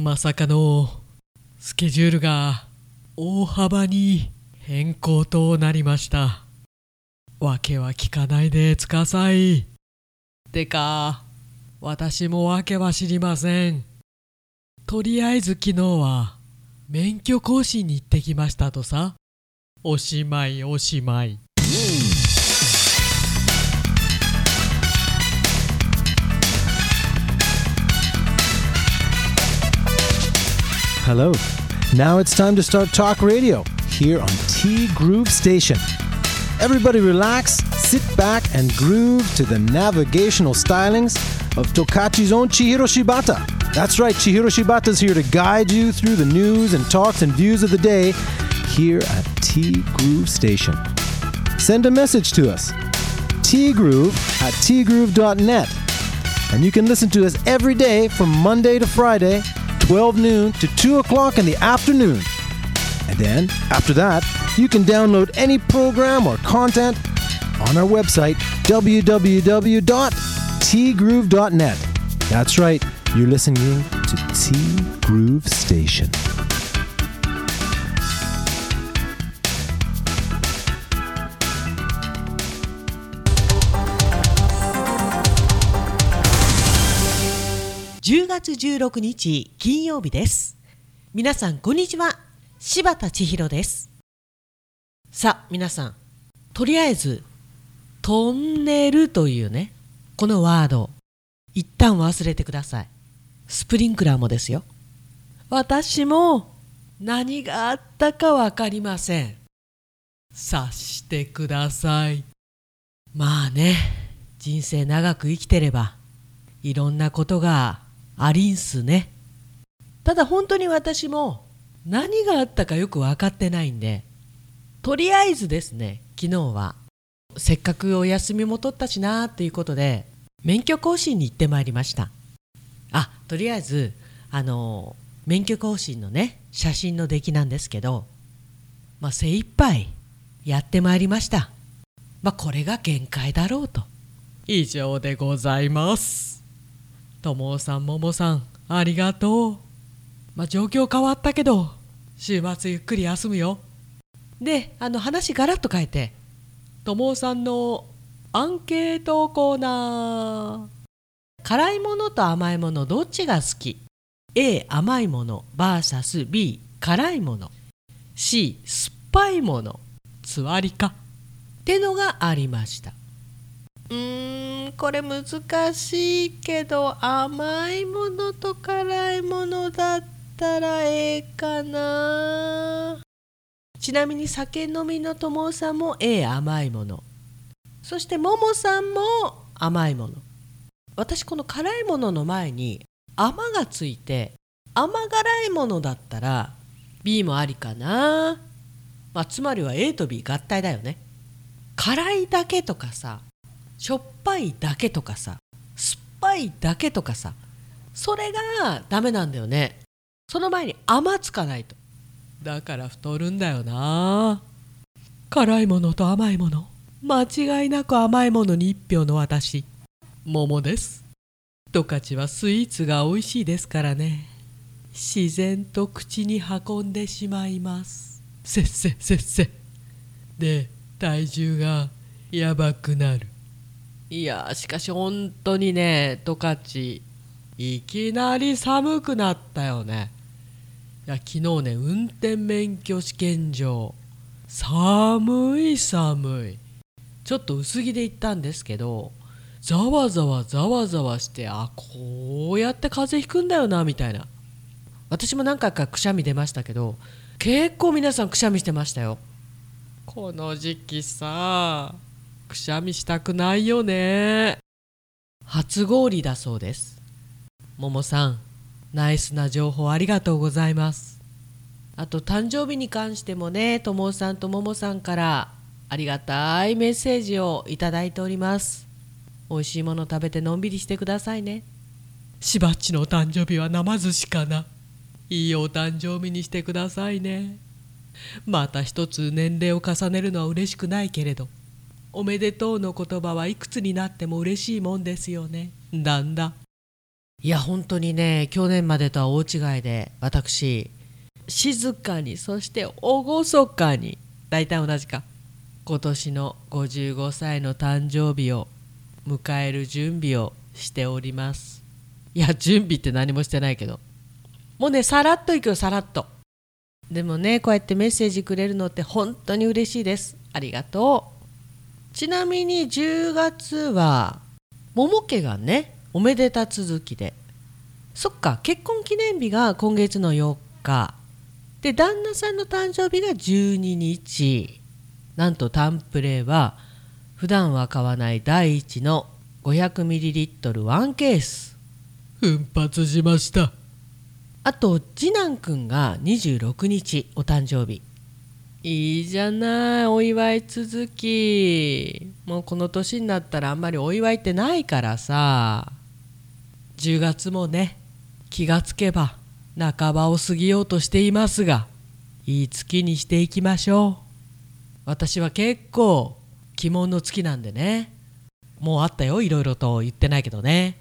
まさかのスケジュールが大幅に変更となりました。わけは聞かないでつかさいてか私もわけは知りません。とりあえず昨日は免許更新に行ってきましたとさ。おしまいおしまい。Hello. Now it's time to start talk radio here on T Groove Station. Everybody relax, sit back, and groove to the navigational stylings of Tokachi's own Chihiro Shibata. That's right, Chihiro Shibata's here to guide you through the news and talks and views of the day here at T Groove Station. Send a message to us, tgroove at tgroove.net. And you can listen to us every day from Monday to Friday, 12 noon to 2 o'clock in the afternoon. And then, after that, you can download any program or content on our website, www.tgroove.net. That's right, you're listening to T Groove Station. 10月16日金曜日です。皆さんこんにちは。柴田千尋です。さあ皆さんとりあえずトンネルというねこのワード一旦忘れてください。スプリンクラーもですよ。私も何があったかわかりません。察してください。まあね人生長く生きてればいろんなことがありんすね。ただ本当に私も何があったかよく分かってないんでとりあえずですね昨日はせっかくお休みも取ったしなっていうことで免許更新に行ってまいりました。あとりあえずあの免許更新のね写真の出来なんですけどまあ精一杯やってまいりました。まあこれが限界だろうと。以上でございます。ともさんももさんありがとう。まあ状況変わったけど週末ゆっくり休むよ。であの話ガラッと変えてともさんのアンケートコーナー。辛いものと甘いものどっちが好き？A 甘いもの。VSB 辛いもの。C 酸っぱいもの。つわりか。ってのがありました。うーんこれ難しいけど甘いものと辛いものだったらええかな。ちなみに酒飲みの友さんもええ甘いもの。そしてももさんも甘いもの。私この辛いものの前に甘がついて甘辛いものだったら B もありかな、まあ、つまりは A と B 合体だよね。辛いだけとかさしょっぱいだけとかさ酸っぱいだけとかさそれがダメなんだよね。その前に甘つかないと。だから太るんだよな。辛いものと甘いもの。間違いなく甘いものに一票の私。桃です。十勝はスイーツが美味しいですからね。自然と口に運んでしまいます。せっせせっせ。で体重がやばくなる。いやしかし本当にね十勝いきなり寒くなったよね。いや昨日ね運転免許試験場。寒い寒い。ちょっと薄着で行ったんですけどざわざわざわざわしてあこうやって風邪ひくんだよなみたいな。私も何回かくしゃみ出ましたけど結構皆さんくしゃみしてましたよ。この時期さ。くしゃみしたくないよね。初氷だそうです。ももさんナイスな情報ありがとうございます。あと誕生日に関してもねともさんとももさんからありがたいメッセージをいただいております。美味しいもの食べてのんびりしてくださいね。しばっちのお誕生日は生寿司かな。いいお誕生日にしてくださいね。また一つ年齢を重ねるのは嬉しくないけれど。おめでとうの言葉はいくつになっても嬉しいもんですよね。だんだん。いや本当にね去年までとは大違いで私静かにそして厳かに大体同じか。今年の55歳の誕生日を迎える準備をしております。いや準備って何もしてないけど。もうねさらっといくよさらっと。でもねこうやってメッセージくれるのって本当に嬉しいです。ありがとう。ちなみに10月は桃家がねおめでた続きで。そっか結婚記念日が今月の4日で旦那さんの誕生日が12日なんとタンプレは普段は買わない第一の 500ml1 ケース。奮発しました。あと次男くんが26日お誕生日。いいじゃないお祝い続き。もうこの年になったらあんまりお祝いってないからさ。10月もね気がつけば半ばを過ぎようとしていますがいい月にしていきましょう。私は結構鬼門の月なんでね。もうあったよいろいろと言ってないけどね。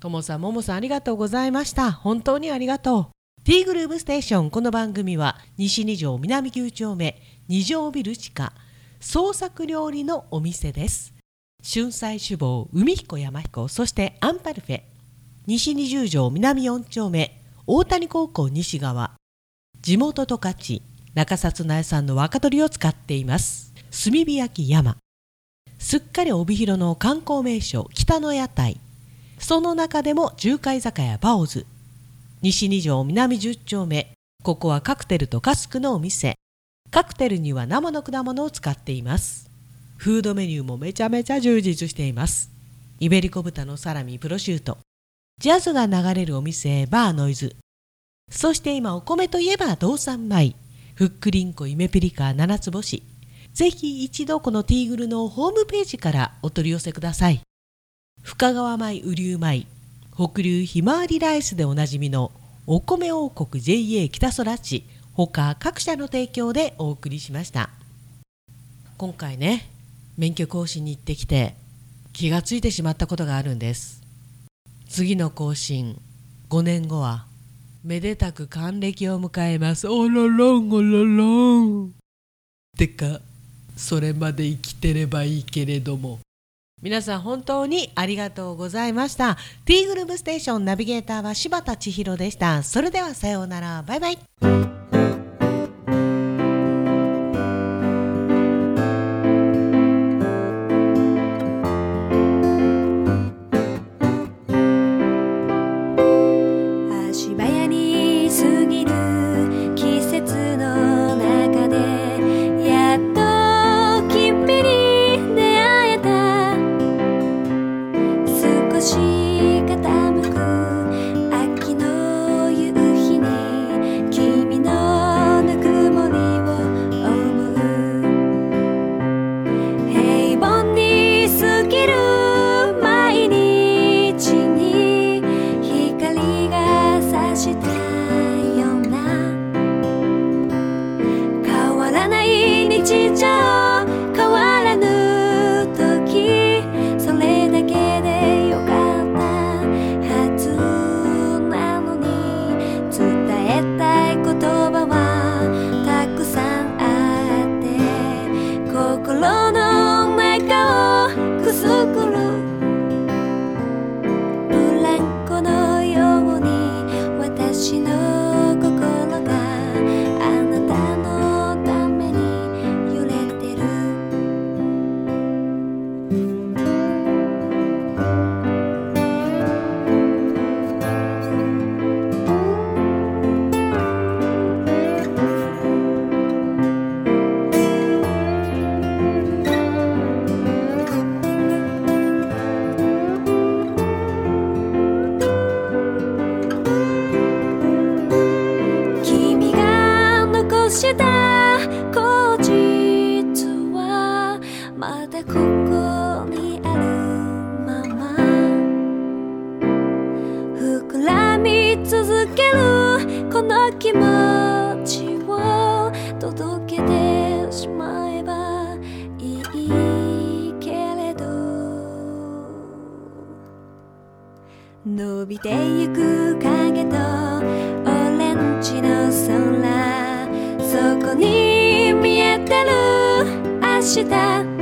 ともさんももさんありがとうございました。本当にありがとう。T グルーブステーション。この番組は西二条南九丁目二条ビル地下創作料理のお店です。春菜酒坊海彦山彦そしてアンパルフェ西二十条南四丁目大谷高校西側。地元十勝中札内産の若鶏を使っています。炭火焼き山。すっかり帯広の観光名所北の屋台。その中でも重海酒屋バオズ。西二条南十丁目。ここはカクテルとカスクのお店。カクテルには生の果物を使っています。フードメニューもめちゃめちゃ充実しています。イベリコ豚のサラミプロシュート。ジャズが流れるお店バーノイズ。そして今お米といえば道産米。ふっくりんこイメピリカ七つ星。ぜひ一度このティーグルのホームページからお取り寄せください。深川米雨竜米。北流ひまわりライスでおなじみのお米王国 JA 北空地他各社の提供でお送りしました。今回ね免許更新に行ってきて気がついてしまったことがあるんです。次の更新5年後はめでたく還暦を迎えます。おろろんおろろん。てかそれまで生きてればいいけれども皆さん本当にありがとうございました。T グループステーションナビゲーターは柴田千尋でした。それではさようなら。バイバイ。まだここにあるまま膨らみ続けるこの気持ちを届けてしまえばいいけれど。伸びてゆく影とオレンジの空そこに見えてる明日。